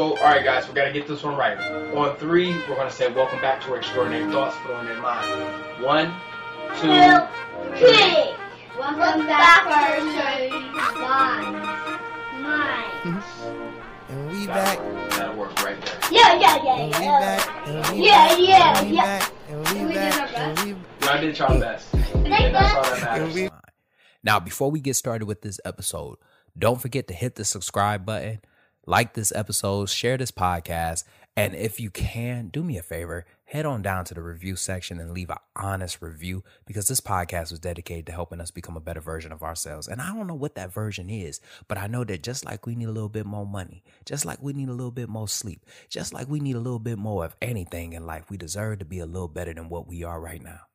So, all right, guys, we got to get this one right. On three, we're going to say, Welcome back to our Extraordinary Thoughts for on their mind. One, two, three. Welcome back to our Mind. Mind. And we back. work. That'll work right there. Yeah, yeah, yeah, And we yeah. back. And we Yeah, back. yeah, And we yeah. back. And We we did our back. And we Y'all did y'all best. And that's all that matters. Now, before we get started with this episode, don't forget to hit the subscribe button, like this episode, share this podcast, and if you can, do me a favor, head on down to the review section and leave an honest review because this podcast was dedicated to helping us become a better version of ourselves. And I don't know what that version is, but I know that just like we need a little bit more money, just like we need a little bit more sleep, just like we need a little bit more of anything in life, we deserve to be a little better than what we are right now.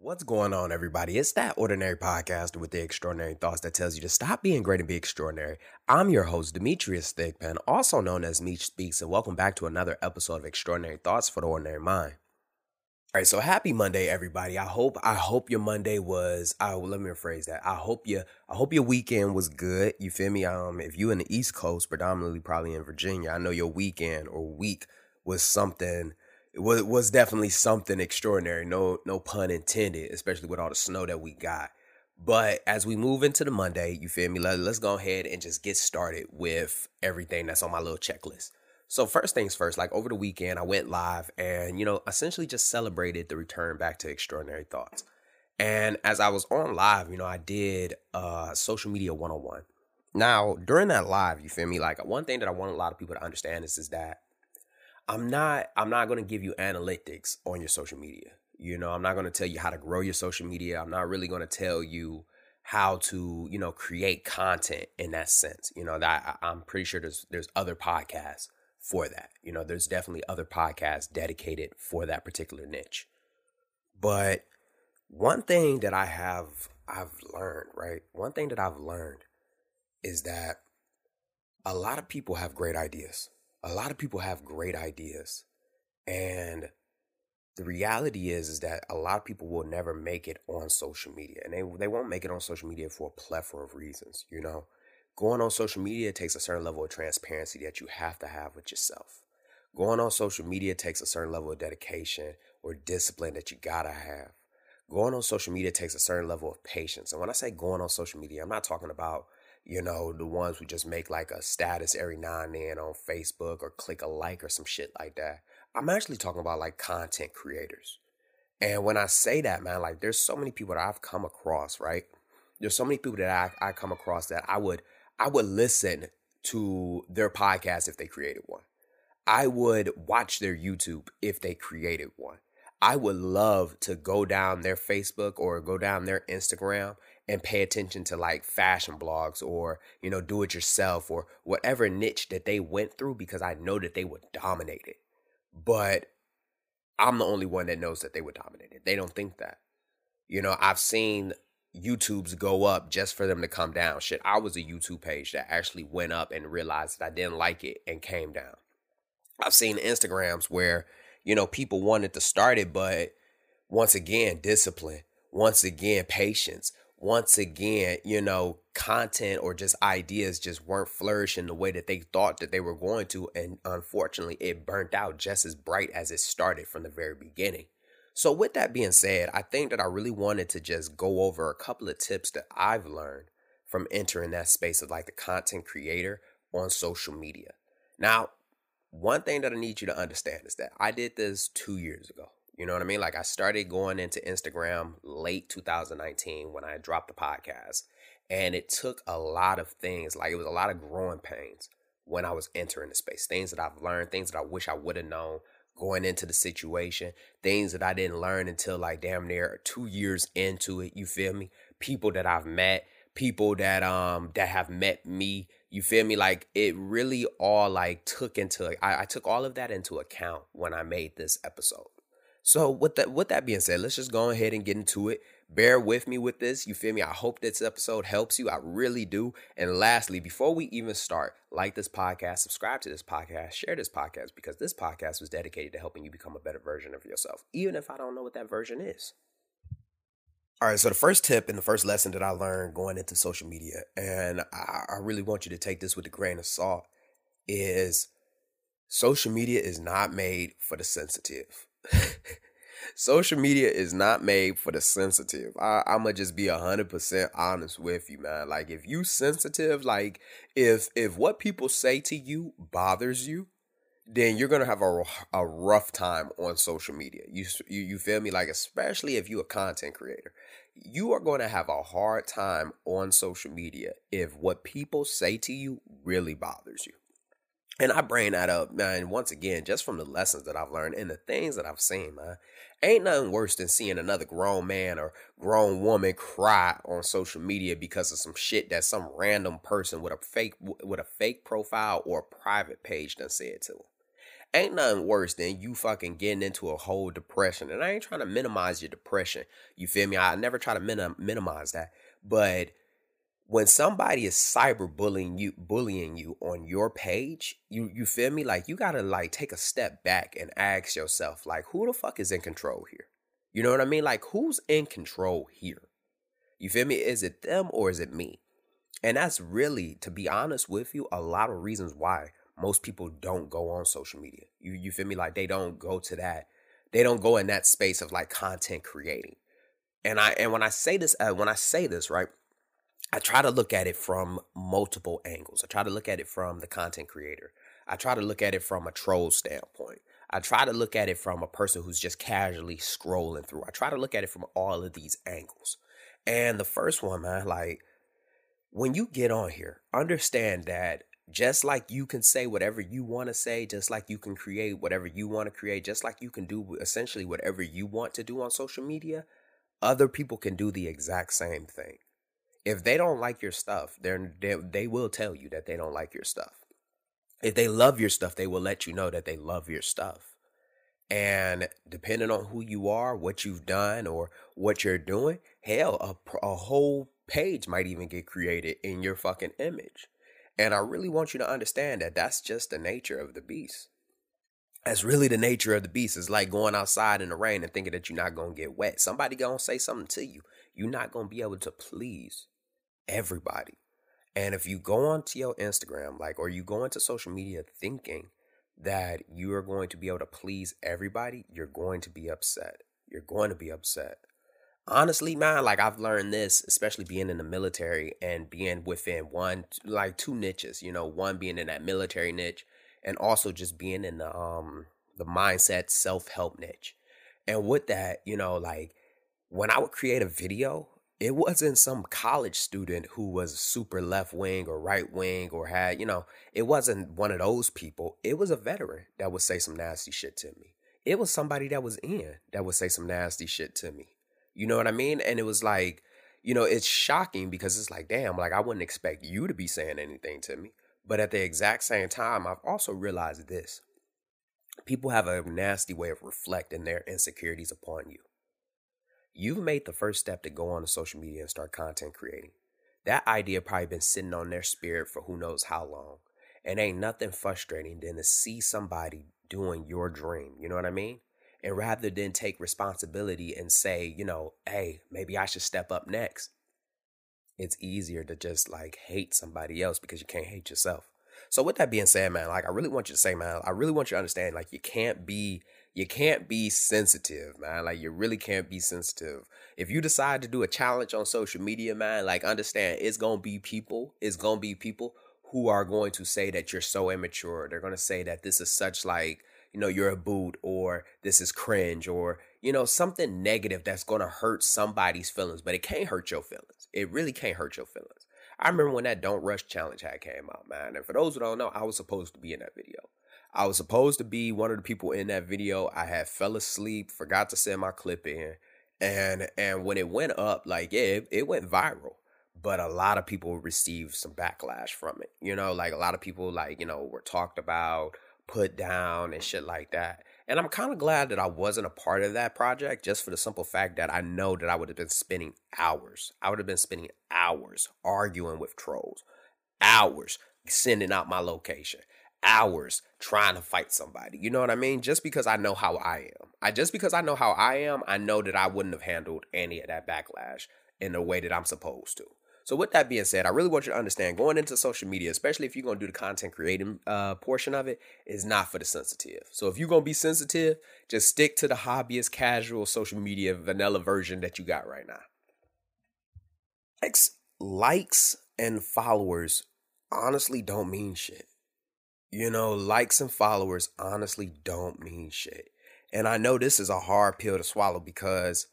What's going on, everybody? It's that ordinary podcast with the extraordinary thoughts that tells you to stop being great and be extraordinary. I'm your host, Demetrius Thigpen, also known as Meech Speaks, and welcome back to another episode of Extraordinary Thoughts for the Ordinary Mind. All right, so happy Monday, everybody. I hope I hope your Monday was. I let me rephrase that. I hope you I hope your weekend was good. You feel me? Um, if you in the East Coast, predominantly probably in Virginia, I know your weekend or week was something it was was definitely something extraordinary. No no pun intended, especially with all the snow that we got. But as we move into the Monday, you feel me? Let, let's go ahead and just get started with everything that's on my little checklist. So first things first, like over the weekend, I went live and you know essentially just celebrated the return back to extraordinary thoughts. And as I was on live, you know, I did uh social media 101. Now, during that live, you feel me? Like one thing that I want a lot of people to understand is is that I'm not I'm not going to give you analytics on your social media. You know, I'm not going to tell you how to grow your social media. I'm not really going to tell you how to, you know, create content in that sense. You know, that I- I'm pretty sure there's there's other podcasts for that. You know, there's definitely other podcasts dedicated for that particular niche. But one thing that I have I've learned, right? One thing that I've learned is that a lot of people have great ideas. A lot of people have great ideas. And the reality is is that a lot of people will never make it on social media. And they they won't make it on social media for a plethora of reasons, you know. Going on social media takes a certain level of transparency that you have to have with yourself. Going on social media takes a certain level of dedication or discipline that you gotta have. Going on social media takes a certain level of patience. And when I say going on social media, I'm not talking about, you know, the ones who just make like a status every now and then on Facebook or click a like or some shit like that. I'm actually talking about like content creators. And when I say that, man, like there's so many people that I've come across, right? There's so many people that I, I come across that I would I would listen to their podcast if they created one. I would watch their YouTube if they created one. I would love to go down their Facebook or go down their Instagram and pay attention to like fashion blogs or, you know, do it yourself or whatever niche that they went through because I know that they would dominate it. But I'm the only one that knows that they would dominate it. They don't think that. You know, I've seen YouTubes go up just for them to come down. Shit, I was a YouTube page that actually went up and realized that I didn't like it and came down. I've seen Instagrams where, you know, people wanted to start it, but once again, discipline, once again, patience, once again, you know, content or just ideas just weren't flourishing the way that they thought that they were going to. And unfortunately, it burnt out just as bright as it started from the very beginning. So, with that being said, I think that I really wanted to just go over a couple of tips that I've learned from entering that space of like the content creator on social media. Now, one thing that I need you to understand is that I did this two years ago. You know what I mean? Like I started going into Instagram late 2019 when I dropped the podcast. And it took a lot of things, like it was a lot of growing pains when I was entering the space. Things that I've learned, things that I wish I would have known going into the situation, things that I didn't learn until like damn near two years into it. You feel me? People that I've met, people that um that have met me. You feel me? Like it really all like took into I, I took all of that into account when I made this episode. So with that with that being said, let's just go ahead and get into it. Bear with me with this. You feel me? I hope this episode helps you. I really do. And lastly, before we even start, like this podcast, subscribe to this podcast, share this podcast because this podcast was dedicated to helping you become a better version of yourself, even if I don't know what that version is. All right, so the first tip and the first lesson that I learned going into social media, and I, I really want you to take this with a grain of salt, is social media is not made for the sensitive. social media is not made for the sensitive. I, I'm gonna just be hundred percent honest with you, man. Like if you sensitive, like if if what people say to you bothers you, then you're gonna have a, a rough time on social media. You, you you feel me? Like especially if you're a content creator, you are to have a hard time on social media if what people say to you really bothers you. And I bring that up, man, once again, just from the lessons that I've learned and the things that I've seen, man. Ain't nothing worse than seeing another grown man or grown woman cry on social media because of some shit that some random person with a fake with a fake profile or a private page done said to them. Ain't nothing worse than you fucking getting into a whole depression. And I ain't trying to minimize your depression. You feel me? I never try to minim- minimize that. But when somebody is cyberbullying you bullying you on your page you you feel me? Like you gotta like take a step back and ask yourself like who the fuck is in control here? You know what i mean? Like who's in control here? You feel me? Is it them or is it me? And that's really to be honest with you a lot of reasons why most people don't go on social media. You you feel me? Like they don't go to that they don't go in that space of like content creating. And i and when i say this uh, when i say this right I try to look at it from multiple angles. I try to look at it from the content creator. I try to look at it from a troll standpoint. I try to look at it from a person who's just casually scrolling through. I try to look at it from all of these angles. And the first one, man, like when you get on here, understand that just like you can say whatever you want to say, just like you can create whatever you want to create, just like you can do essentially whatever you want to do on social media, other people can do the exact same thing if they don't like your stuff, they're, they they will tell you that they don't like your stuff. If they love your stuff, they will let you know that they love your stuff. And depending on who you are, what you've done, or what you're doing, hell, a, a whole page might even get created in your fucking image. And I really want you to understand that that's just the nature of the beast. That's really the nature of the beast. It's like going outside in the rain and thinking that you're not gonna get wet. Somebody gonna say something to you. You're not gonna be able to please everybody. And if you go onto your Instagram, like, or you go into social media thinking that you are going to be able to please everybody, you're going to be upset. You're going to be upset. Honestly, man, like I've learned this, especially being in the military and being within one, like two niches, you know, one being in that military niche and also just being in the, um, the mindset self help niche. And with that, you know, like when I would create a video, it wasn't some college student who was super left wing or right wing or had, you know, it wasn't one of those people. It was a veteran that would say some nasty shit to me. It was somebody that was in that would say some nasty shit to me. You know what I mean? And it was like, you know, it's shocking because it's like, damn, like I wouldn't expect you to be saying anything to me. But at the exact same time, I've also realized this people have a nasty way of reflecting their insecurities upon you you've made the first step to go on to social media and start content creating. That idea probably been sitting on their spirit for who knows how long. And ain't nothing frustrating than to see somebody doing your dream. You know what I mean? And rather than take responsibility and say, you know, hey, maybe I should step up next, it's easier to just like hate somebody else because you can't hate yourself. So with that being said, man, like I really want you to say, man, I really want you to understand, like you can't be you can't be sensitive, man. Like you really can't be sensitive. If you decide to do a challenge on social media, man, like understand it's gonna be people, it's gonna be people who are going to say that you're so immature. They're gonna say that this is such like, you know, you're a boot or this is cringe or, you know, something negative that's gonna hurt somebody's feelings, but it can't hurt your feelings. It really can't hurt your feelings. I remember when that Don't Rush challenge had came out, man. And for those who don't know, I was supposed to be in that video. I was supposed to be one of the people in that video. I had fell asleep, forgot to send my clip in. And and when it went up, like yeah, it, it went viral. But a lot of people received some backlash from it. You know, like a lot of people like, you know, were talked about, put down and shit like that. And I'm kind of glad that I wasn't a part of that project just for the simple fact that I know that I would have been spending hours. I would have been spending hours arguing with trolls, hours sending out my location, hours trying to fight somebody. You know what I mean? Just because I know how I am. I just because I know how I am, I know that I wouldn't have handled any of that backlash in the way that I'm supposed to. So with that being said, I really want you to understand going into social media, especially if you're gonna do the content creating uh, portion of it, is not for the sensitive. So if you're gonna be sensitive, just stick to the hobbyist, casual social media vanilla version that you got right now. Likes, likes and followers honestly don't mean shit. You know, likes and followers honestly don't mean shit. And I know this is a hard pill to swallow because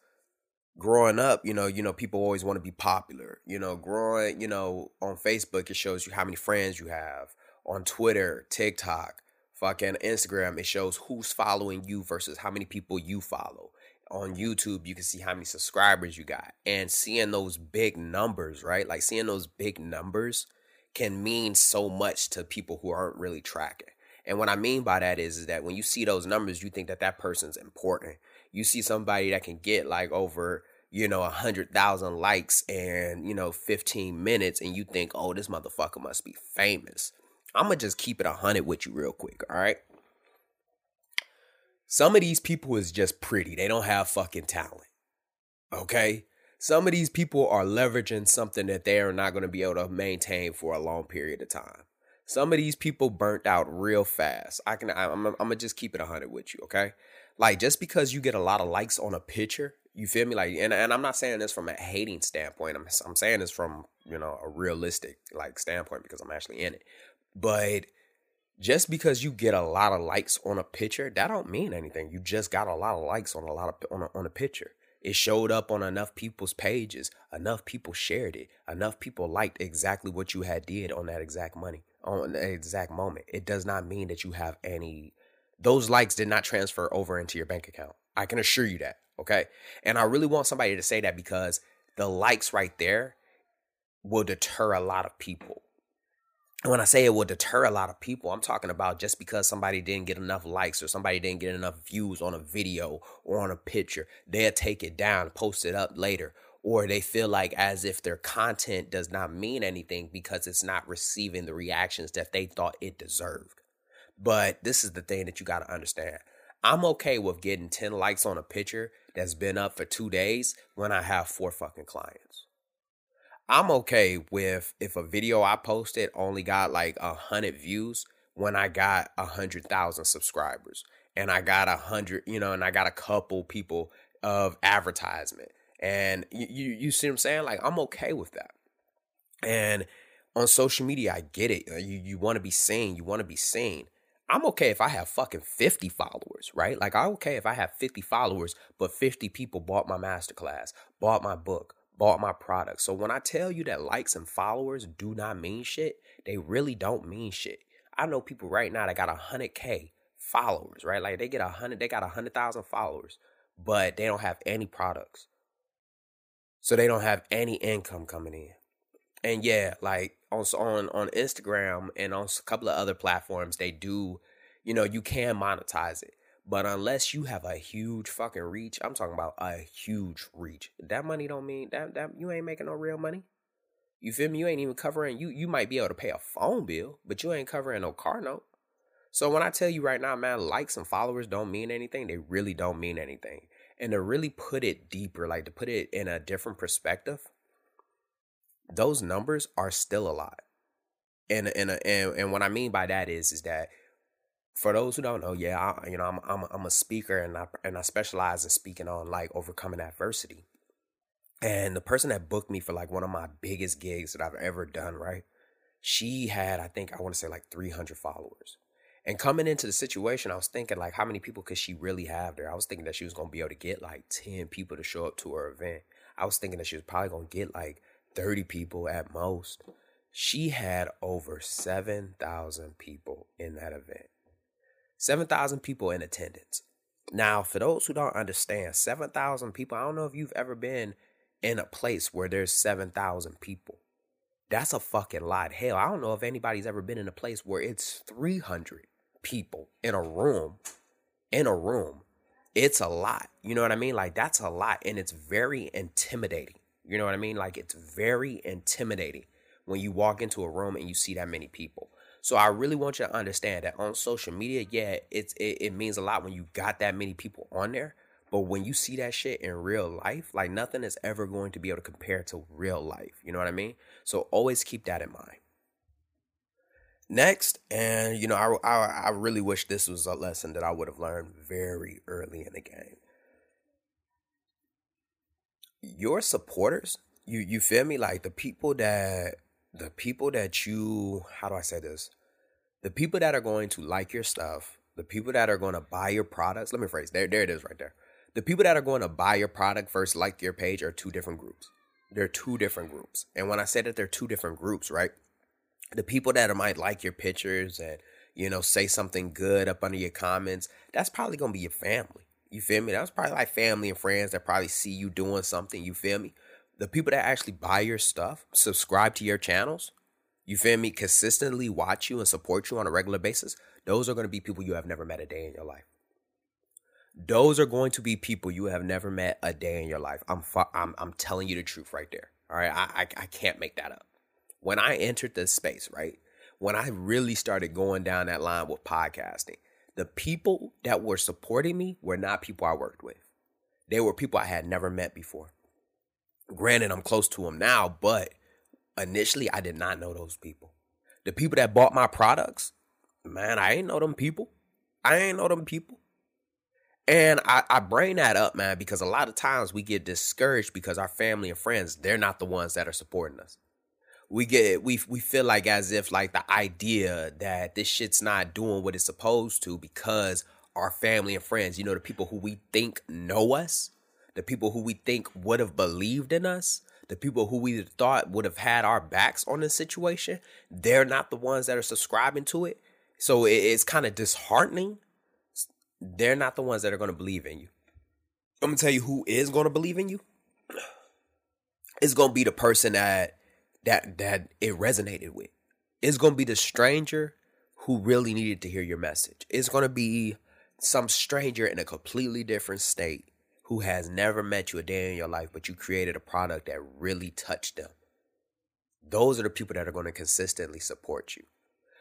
growing up, you know, you know, people always want to be popular. You know, growing, you know, on Facebook, it shows you how many friends you have. On Twitter, TikTok, fucking Instagram, it shows who's following you versus how many people you follow. On YouTube, you can see how many subscribers you got. And seeing those big numbers, right? Like seeing those big numbers can mean so much to people who aren't really tracking. And what I mean by that is, is that when you see those numbers, you think that that person's important. You see somebody that can get like over you know a hundred thousand likes and you know 15 minutes and you think oh this motherfucker must be famous. I'm gonna just keep it a hundred with you real quick all right? Some of these people is just pretty. They don't have fucking talent okay some of these people are leveraging something that they are not going to be able to maintain for a long period of time some of these people burnt out real fast i can i'm, I'm gonna just keep it a 100 with you okay like just because you get a lot of likes on a picture, you feel me? Like, and, and I'm not saying this from a hating standpoint. I'm I'm saying this from you know a realistic like standpoint because I'm actually in it. But just because you get a lot of likes on a picture, that don't mean anything. You just got a lot of likes on a lot of on a, on a picture. It showed up on enough people's pages. Enough people shared it. Enough people liked exactly what you had did on that exact money on that exact moment. It does not mean that you have any those likes did not transfer over into your bank account. I can assure you that. Okay. And I really want somebody to say that because the likes right there will deter a lot of people. When I say it will deter a lot of people, I'm talking about just because somebody didn't get enough likes or somebody didn't get enough views on a video or on a picture, they'll take it down, post it up later, or they feel like as if their content does not mean anything because it's not receiving the reactions that they thought it deserved. But this is the thing that you got to understand. I'm okay with getting 10 likes on a picture that's been up for two days when I have four fucking clients. I'm okay with if a video I posted only got like a hundred views when I got a hundred thousand subscribers and I got a hundred, you know, and I got a couple people of advertisement. And you, you, see what I'm saying? Like I'm okay with that. And on social media, I get it. Uh, you you want to be seen. You want to be seen. I'm okay if I have fucking 50 followers, right? Like I'm okay if I have 50 followers, but 50 people bought my masterclass, bought my book, bought my product. So when I tell you that likes and followers do not mean shit, they really don't mean shit. I know people right now that got a hundred K followers, right? Like they get a hundred, they got a hundred thousand followers, but they don't have any products. So they don't have any income coming in. And yeah, like on on on Instagram and on a couple of other platforms, they do, you know, you can monetize it. But unless you have a huge fucking reach, I'm talking about a huge reach. That money don't mean that that you ain't making no real money. You feel me? You ain't even covering you you might be able to pay a phone bill, but you ain't covering no car note. So when I tell you right now, man, likes and followers don't mean anything. They really don't mean anything. And to really put it deeper, like to put it in a different perspective, those numbers are still a lot. And and and and what I mean by that is is that for those who don't know, yeah, I, you know, I'm I'm I'm a speaker and I and I specialize in speaking on like overcoming adversity. And the person that booked me for like one of my biggest gigs that I've ever done, right? She had, I think, I want to say like 300 followers. And coming into the situation, I was thinking like, how many people could she really have there? I was thinking that she was gonna be able to get like 10 people to show up to her event. I was thinking that she was probably gonna get like 30 people at most. She had over 7,000 people in that event. 7,000 people in attendance. Now, for those who don't understand, 7,000 people, I don't know if you've ever been in a place where there's 7,000 people. That's a fucking lot. Hell, I don't know if anybody's ever been in a place where it's 300 people in a room. In a room. It's a lot. You know what I mean? Like, that's a lot. And it's very intimidating. You know what I mean? Like it's very intimidating when you walk into a room and you see that many people. So I really want you to understand that on social media, yeah, it's it, it means a lot when you got that many people on there. But when you see that shit in real life, like nothing is ever going to be able to compare to real life. You know what I mean? So always keep that in mind. Next, and you know, I, I, I really wish this was a lesson that I would have learned very early in the game. Your supporters, you you feel me? Like the people that the people that you how do I say this? The people that are going to like your stuff, the people that are going to buy your products. Let me phrase there. There it is, right there. The people that are going to buy your product first, like your page, are two different groups. They're two different groups. And when I say that they're two different groups, right? The people that might like your pictures and you know say something good up under your comments, that's probably gonna be your family. You feel me? That's probably like family and friends that probably see you doing something. You feel me? The people that actually buy your stuff, subscribe to your channels, you feel me, consistently watch you and support you on a regular basis, those are going to be people you have never met a day in your life. Those are going to be people you have never met a day in your life. I'm fu- I'm I'm telling you the truth right there. All right, I, I I can't make that up. When I entered this space, right, when I really started going down that line with podcasting, the people that were supporting me were not people I worked with. They were people I had never met before. Granted, I'm close to them now, but initially I did not know those people. The people that bought my products, man, I ain't know them people. I ain't know them people. And I, I bring that up, man, because a lot of times we get discouraged because our family and friends, they're not the ones that are supporting us. We get we we feel like as if like the idea that this shit's not doing what it's supposed to because our family and friends, you know, the people who we think know us, the people who we think would have believed in us, the people who we thought would have had our backs on this situation, they're not the ones that are subscribing to it. So it's kind of disheartening. They're not the ones that are going to believe in you. I'm going to tell you who is going to believe in you. It's going to be the person that that that it resonated with. It's going to be the stranger who really needed to hear your message. It's going to be some stranger in a completely different state who has never met you a day in your life, but you created a product that really touched them. Those are the people that are going to consistently support you.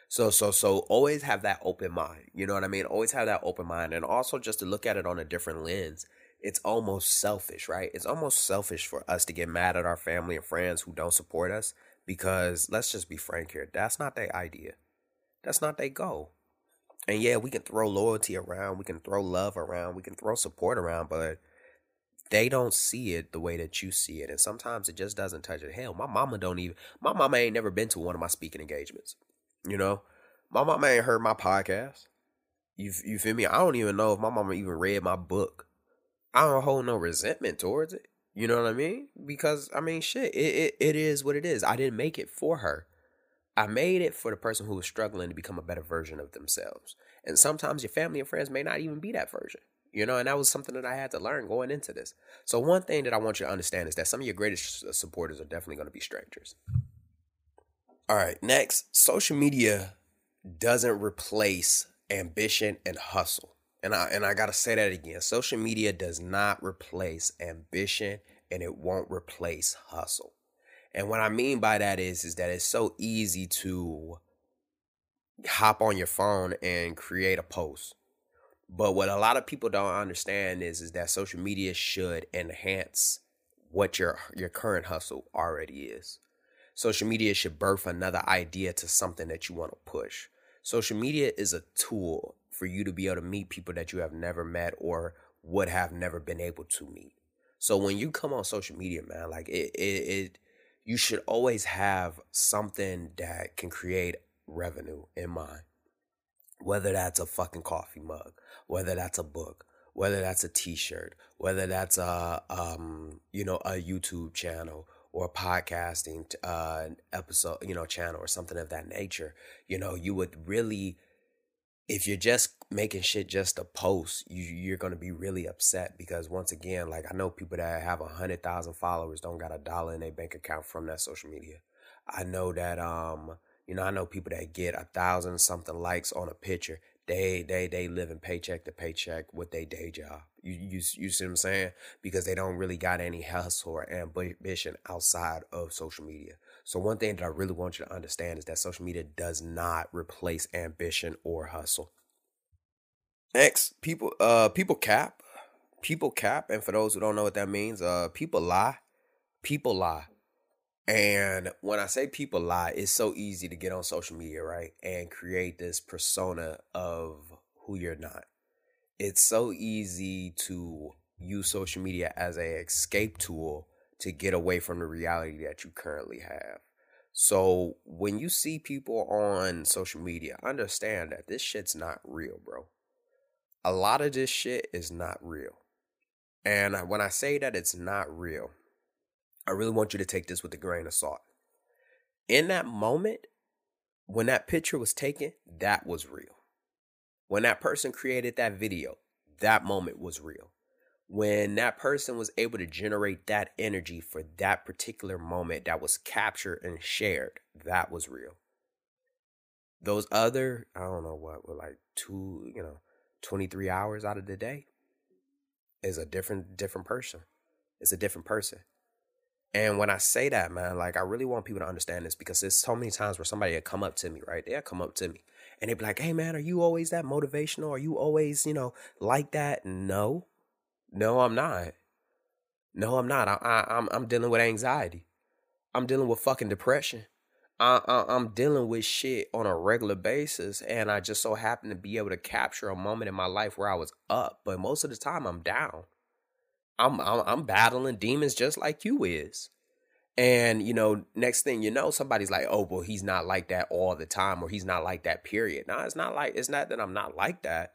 So, so, so always have that open mind. You know what I mean? Always have that open mind. And also just to look at it on a different lens. It's almost selfish, right? It's almost selfish for us to get mad at our family and friends who don't support us because let's just be frank here. That's not their idea. That's not their goal. And yeah, we can throw loyalty around, we can throw love around, we can throw support around, but they don't see it the way that you see it. And sometimes it just doesn't touch it. Hell, my mama don't even my mama ain't never been to one of my speaking engagements. You know? My mama ain't heard my podcast. You you feel me? I don't even know if my mama even read my book. I don't hold no resentment towards it. You know what I mean? Because I mean shit, it, it, it is what it is. I didn't make it for her. I made it for the person who was struggling to become a better version of themselves. And sometimes your family and friends may not even be that version. You know, and that was something that I had to learn going into this. So, one thing that I want you to understand is that some of your greatest uh, supporters are definitely going to be strangers. All right, next, social media doesn't replace ambition and hustle. And I and I got to say that again. Social media does not replace ambition and it won't replace hustle. And what I mean by that is is that it's so easy to hop on your phone and create a post but what a lot of people don't understand is is that social media should enhance what your your current hustle already is. Social media should birth another idea to something that you want to push. Social media is a tool for you to be able to meet people that you have never met or would have never been able to meet. So when you come on social media, man, like it, it, it you should always have something that can create revenue in mind. Whether that's a fucking coffee mug, whether that's a book, whether that's a t-shirt, whether that's a um, you know, a YouTube channel or a podcasting uh episode, you know, channel or something of that nature, you know, you would really if you're just making shit just a post, you you're gonna be really upset because once again, like I know people that have a hundred thousand followers don't got a dollar in their bank account from that social media. I know that um you know, I know people that get a thousand something likes on a picture. They they they live in paycheck to paycheck with their day job. You you you see what I'm saying? Because they don't really got any hustle or ambition outside of social media. So one thing that I really want you to understand is that social media does not replace ambition or hustle. Next, people uh people cap. people cap, and for those who don't know what that means, uh, people lie. People lie. And when I say people lie, it's so easy to get on social media, right? And create this persona of who you're not. It's so easy to use social media as a escape tool to get away from the reality that you currently have. So when you see people on social media, understand that this shit's not real, bro. A lot of this shit is not real. And when I say that it's not real, I really want you to take this with a grain of salt. In that moment, when that picture was taken, that was real. When that person created that video, that moment was real when that person was able to generate that energy for that particular moment that was captured and shared, that was real. Those other, I don't know what, were like two, you know, 23 hours out of the day is a different, different person. It's a different person. And when I say that, man, like I really want people to understand this because there's so many times where somebody had come up to me, right? They'll come up to me and they'd be like, hey man, are you always that motivational? Are you always, you know, like that? No. No, I'm not. No, I'm not. I, I, I'm I'm dealing with anxiety. I'm dealing with fucking depression. I, I, I'm dealing with shit on a regular basis, and I just so happen to be able to capture a moment in my life where I was up, but most of the time I'm down. I'm I'm, I'm battling demons just like you is. And you know, next thing you know, somebody's like, "Oh, well, he's not like that all the time, or he's not like that." Period. No, it's not like it's not that I'm not like that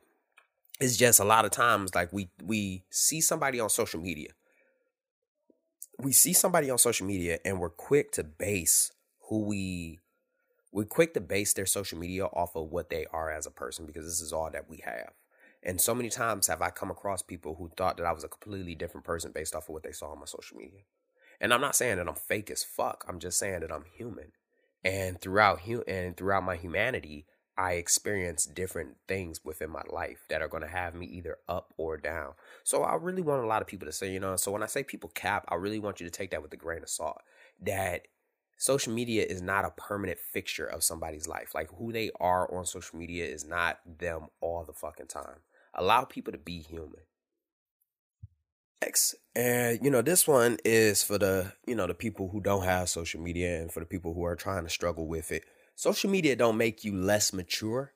it's just a lot of times like we we see somebody on social media we see somebody on social media and we're quick to base who we we're quick to base their social media off of what they are as a person because this is all that we have and so many times have i come across people who thought that i was a completely different person based off of what they saw on my social media and i'm not saying that i'm fake as fuck i'm just saying that i'm human and throughout hu- and throughout my humanity I experience different things within my life that are going to have me either up or down. So I really want a lot of people to say, you know, so when I say people cap, I really want you to take that with a grain of salt. That social media is not a permanent fixture of somebody's life. Like who they are on social media is not them all the fucking time. Allow people to be human. Next, and you know, this one is for the, you know, the people who don't have social media and for the people who are trying to struggle with it social media don't make you less mature.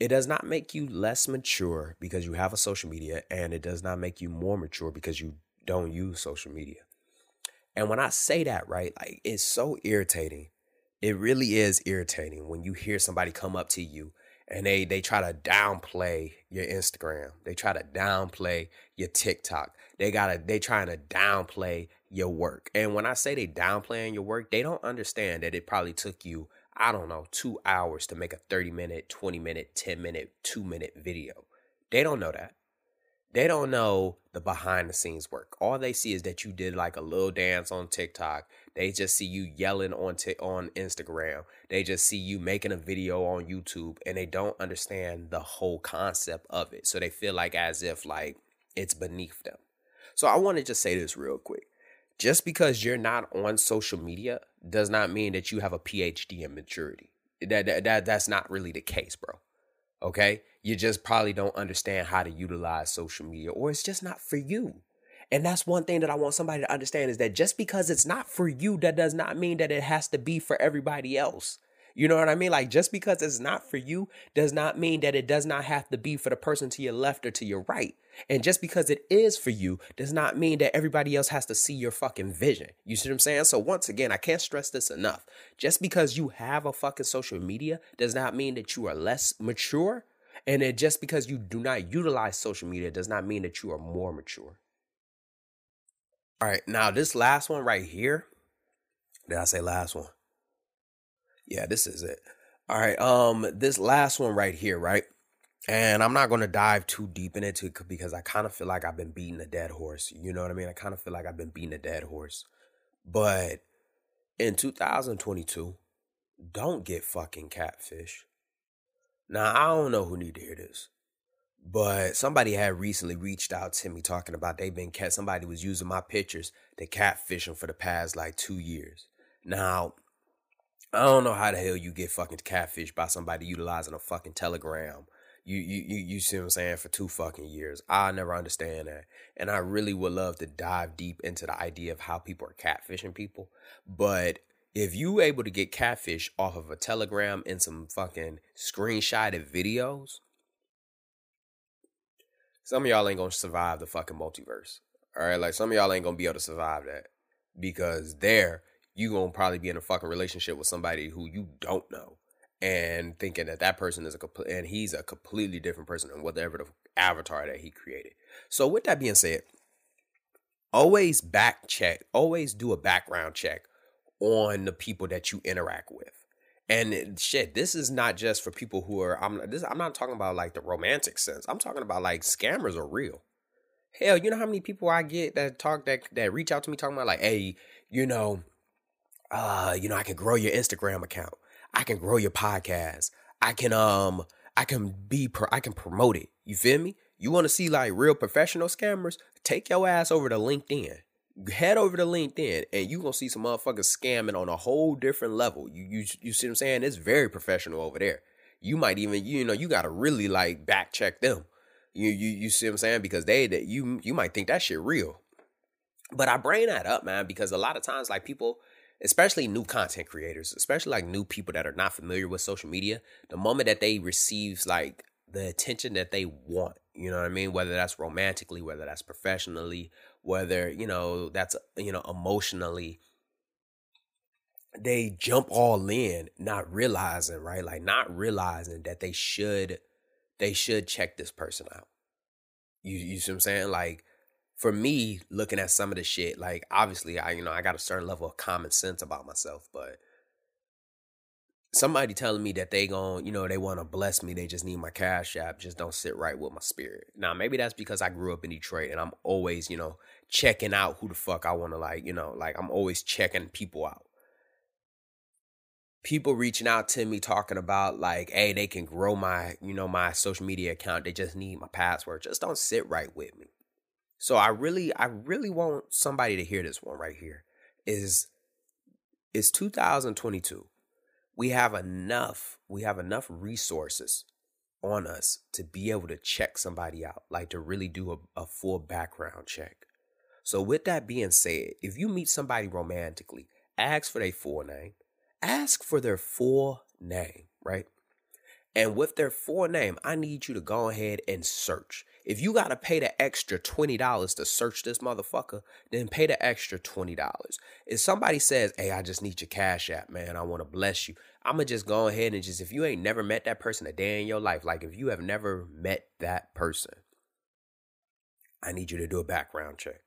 It does not make you less mature because you have a social media, and it does not make you more mature because you don't use social media. And when I say that, right, like it's so irritating. It really is irritating when you hear somebody come up to you and they they try to downplay your Instagram. They try to downplay your TikTok. They gotta they trying to downplay your work. And when I say they downplaying your work, they don't understand that it probably took you I don't know, two hours to make a 30 minute, 20 minute, 10 minute, two minute video. They don't know that. They don't know the behind the scenes work. All they see is that you did like a little dance on TikTok. They just see you yelling on t- on Instagram. They just see you making a video on YouTube and they don't understand the whole concept of it. So they feel like as if like it's beneath them. So I want to just say this real quick just because you're not on social media does not mean that you have a PhD in maturity. That, that, that that's not really the case, bro. Okay? You just probably don't understand how to utilize social media or it's just not for you. And that's one thing that I want somebody to understand is that just because it's not for you that does not mean that it has to be for everybody else. You know what I mean? Like just because it's not for you does not mean that it does not have to be for the person to your left or to your right. And just because it is for you does not mean that everybody else has to see your fucking vision. You see what I'm saying? So once again, I can't stress this enough. Just because you have a fucking social media does not mean that you are less mature. And it just because you do not utilize social media does not mean that you are more mature. All right, now this last one right here. Did I say last one? Yeah, this is it. All right. Um, this last one right here, right? And I'm not to dive too deep in it because I kind of feel like I've been beating a dead horse. You know what I mean? I kind of feel like I've been beating a dead horse. But in 2022, don't get fucking catfish. Now, I don't know who need to hear this, but somebody had recently reached out to me talking about they've been cat. Somebody was using my pictures to catfish them for the past like two years. Now, I don't know how the hell you get fucking catfish by somebody utilizing a fucking telegram, You, you you you see what I'm saying for two fucking years. I never understand that, and I really would love to dive deep into the idea of how people are catfishing people. But if you able to get catfish off of a telegram and some fucking screenshotted videos, some of y'all ain't gonna survive the fucking multiverse. All right, like some of y'all ain't gonna be able to survive that because there you gonna probably be in a fucking relationship with somebody who you don't know and thinking that that person is a complete and he's a completely different person than whatever the avatar that he created. So with that being said, always back check, always do a background check on the people that you interact with. And eh, shit, this is not just for people who are I'm this I'm not talking about like the romantic sense. I'm talking about like scammers are real. Hell, you know how many people I get that talk that that reach out to me talking about like, hey, you know, uh, you know, I can grow your Instagram account. I can grow your podcast. I can um I can be pro- I can promote it. You feel me? You want to see like real professional scammers? Take your ass over to LinkedIn. Head over to LinkedIn and you gonna see some motherfuckers scamming on a whole different level. You you you see what I'm saying? It's very professional over there. You might even you know you gotta really like back check them. You you you see what I'm saying? Because they that you you might think that shit real. But I bring that up, man, because a lot of times like people especially new content creators, especially like new people that are not familiar with social media, the moment that they receives like the attention that they want, you know what I mean? Whether that's romantically, whether that's professionally, whether, you know, that's, you know, emotionally, they jump all in, not realizing, right? Like not realizing that they should, they should check this person out. You, you see what I'm saying? Like, for me, looking at some of the shit, like obviously I, you know, I got a certain level of common sense about myself, but somebody telling me that they gon' you know, they want to bless me, they just need my cash app, just don't sit right with my spirit. Now, maybe that's because I grew up in Detroit and I'm always, you know, checking out who the fuck I want to like, you know, like I'm always checking people out. People reaching out to me talking about like, hey, they can grow my, you know, my social media account. They just need my password. Just don't sit right with me. So I really, I really want somebody to hear this one right here. Is it's 2022. We have enough, we have enough resources on us to be able to check somebody out, like to really do a, a full background check. So with that being said, if you meet somebody romantically, ask for their full name. Ask for their full name, right? And with their full name, I need you to go ahead and search. If you got to pay the extra $20 to search this motherfucker, then pay the extra $20. If somebody says, hey, I just need your cash app, man, I want to bless you, I'm going to just go ahead and just, if you ain't never met that person a day in your life, like if you have never met that person, I need you to do a background check.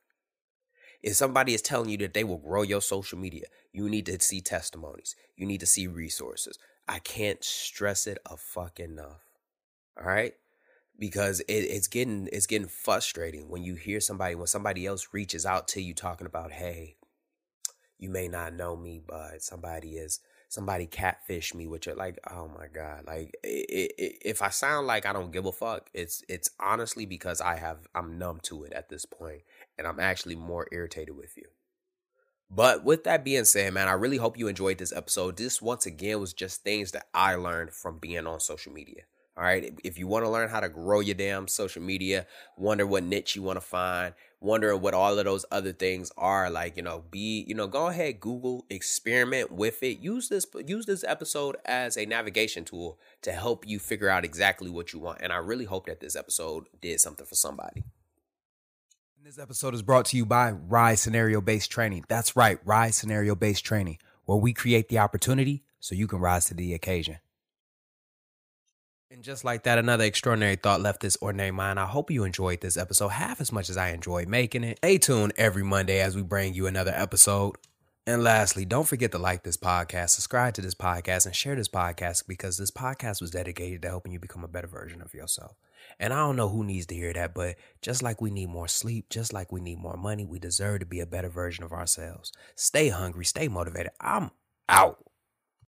If somebody is telling you that they will grow your social media, you need to see testimonies. You need to see resources. I can't stress it a fuck enough. All right? Because it, it's getting it's getting frustrating when you hear somebody when somebody else reaches out to you talking about hey you may not know me but somebody is somebody catfish me which are like oh my god. Like it, it, if i sound like i don't give a fuck it's it's honestly because i have i'm numb to it at this point and i'm actually more irritated with you. But with that being said man i really hope you enjoyed this episode. This once again was just things that i learned from being on social media all right. If you want to learn how to grow your damn social media, wonder what niche you want to find, wonder what all of those other things are, like, you know, be, you know, go ahead, Google, experiment with it. Use this, use this episode as a navigation tool to help you figure out exactly what you want. And I really hope that this episode did something for somebody. This episode is brought to you by Rise Scenario Based Training. That's right, Rise Scenario Based Training, where we create the opportunity so you can rise to the occasion. And just like that, another extraordinary thought left this ordinary mind. I hope you enjoyed this episode half as much as I enjoyed making it. Stay tuned every Monday as we bring you another episode. And lastly, don't forget to like this podcast, subscribe to this podcast, and share this podcast because this podcast was dedicated to helping you become a better version of yourself. And I don't know who needs to hear that, but just like we need more sleep, just like we need more money, we deserve to be a better version of ourselves. Stay hungry, stay motivated. I'm out.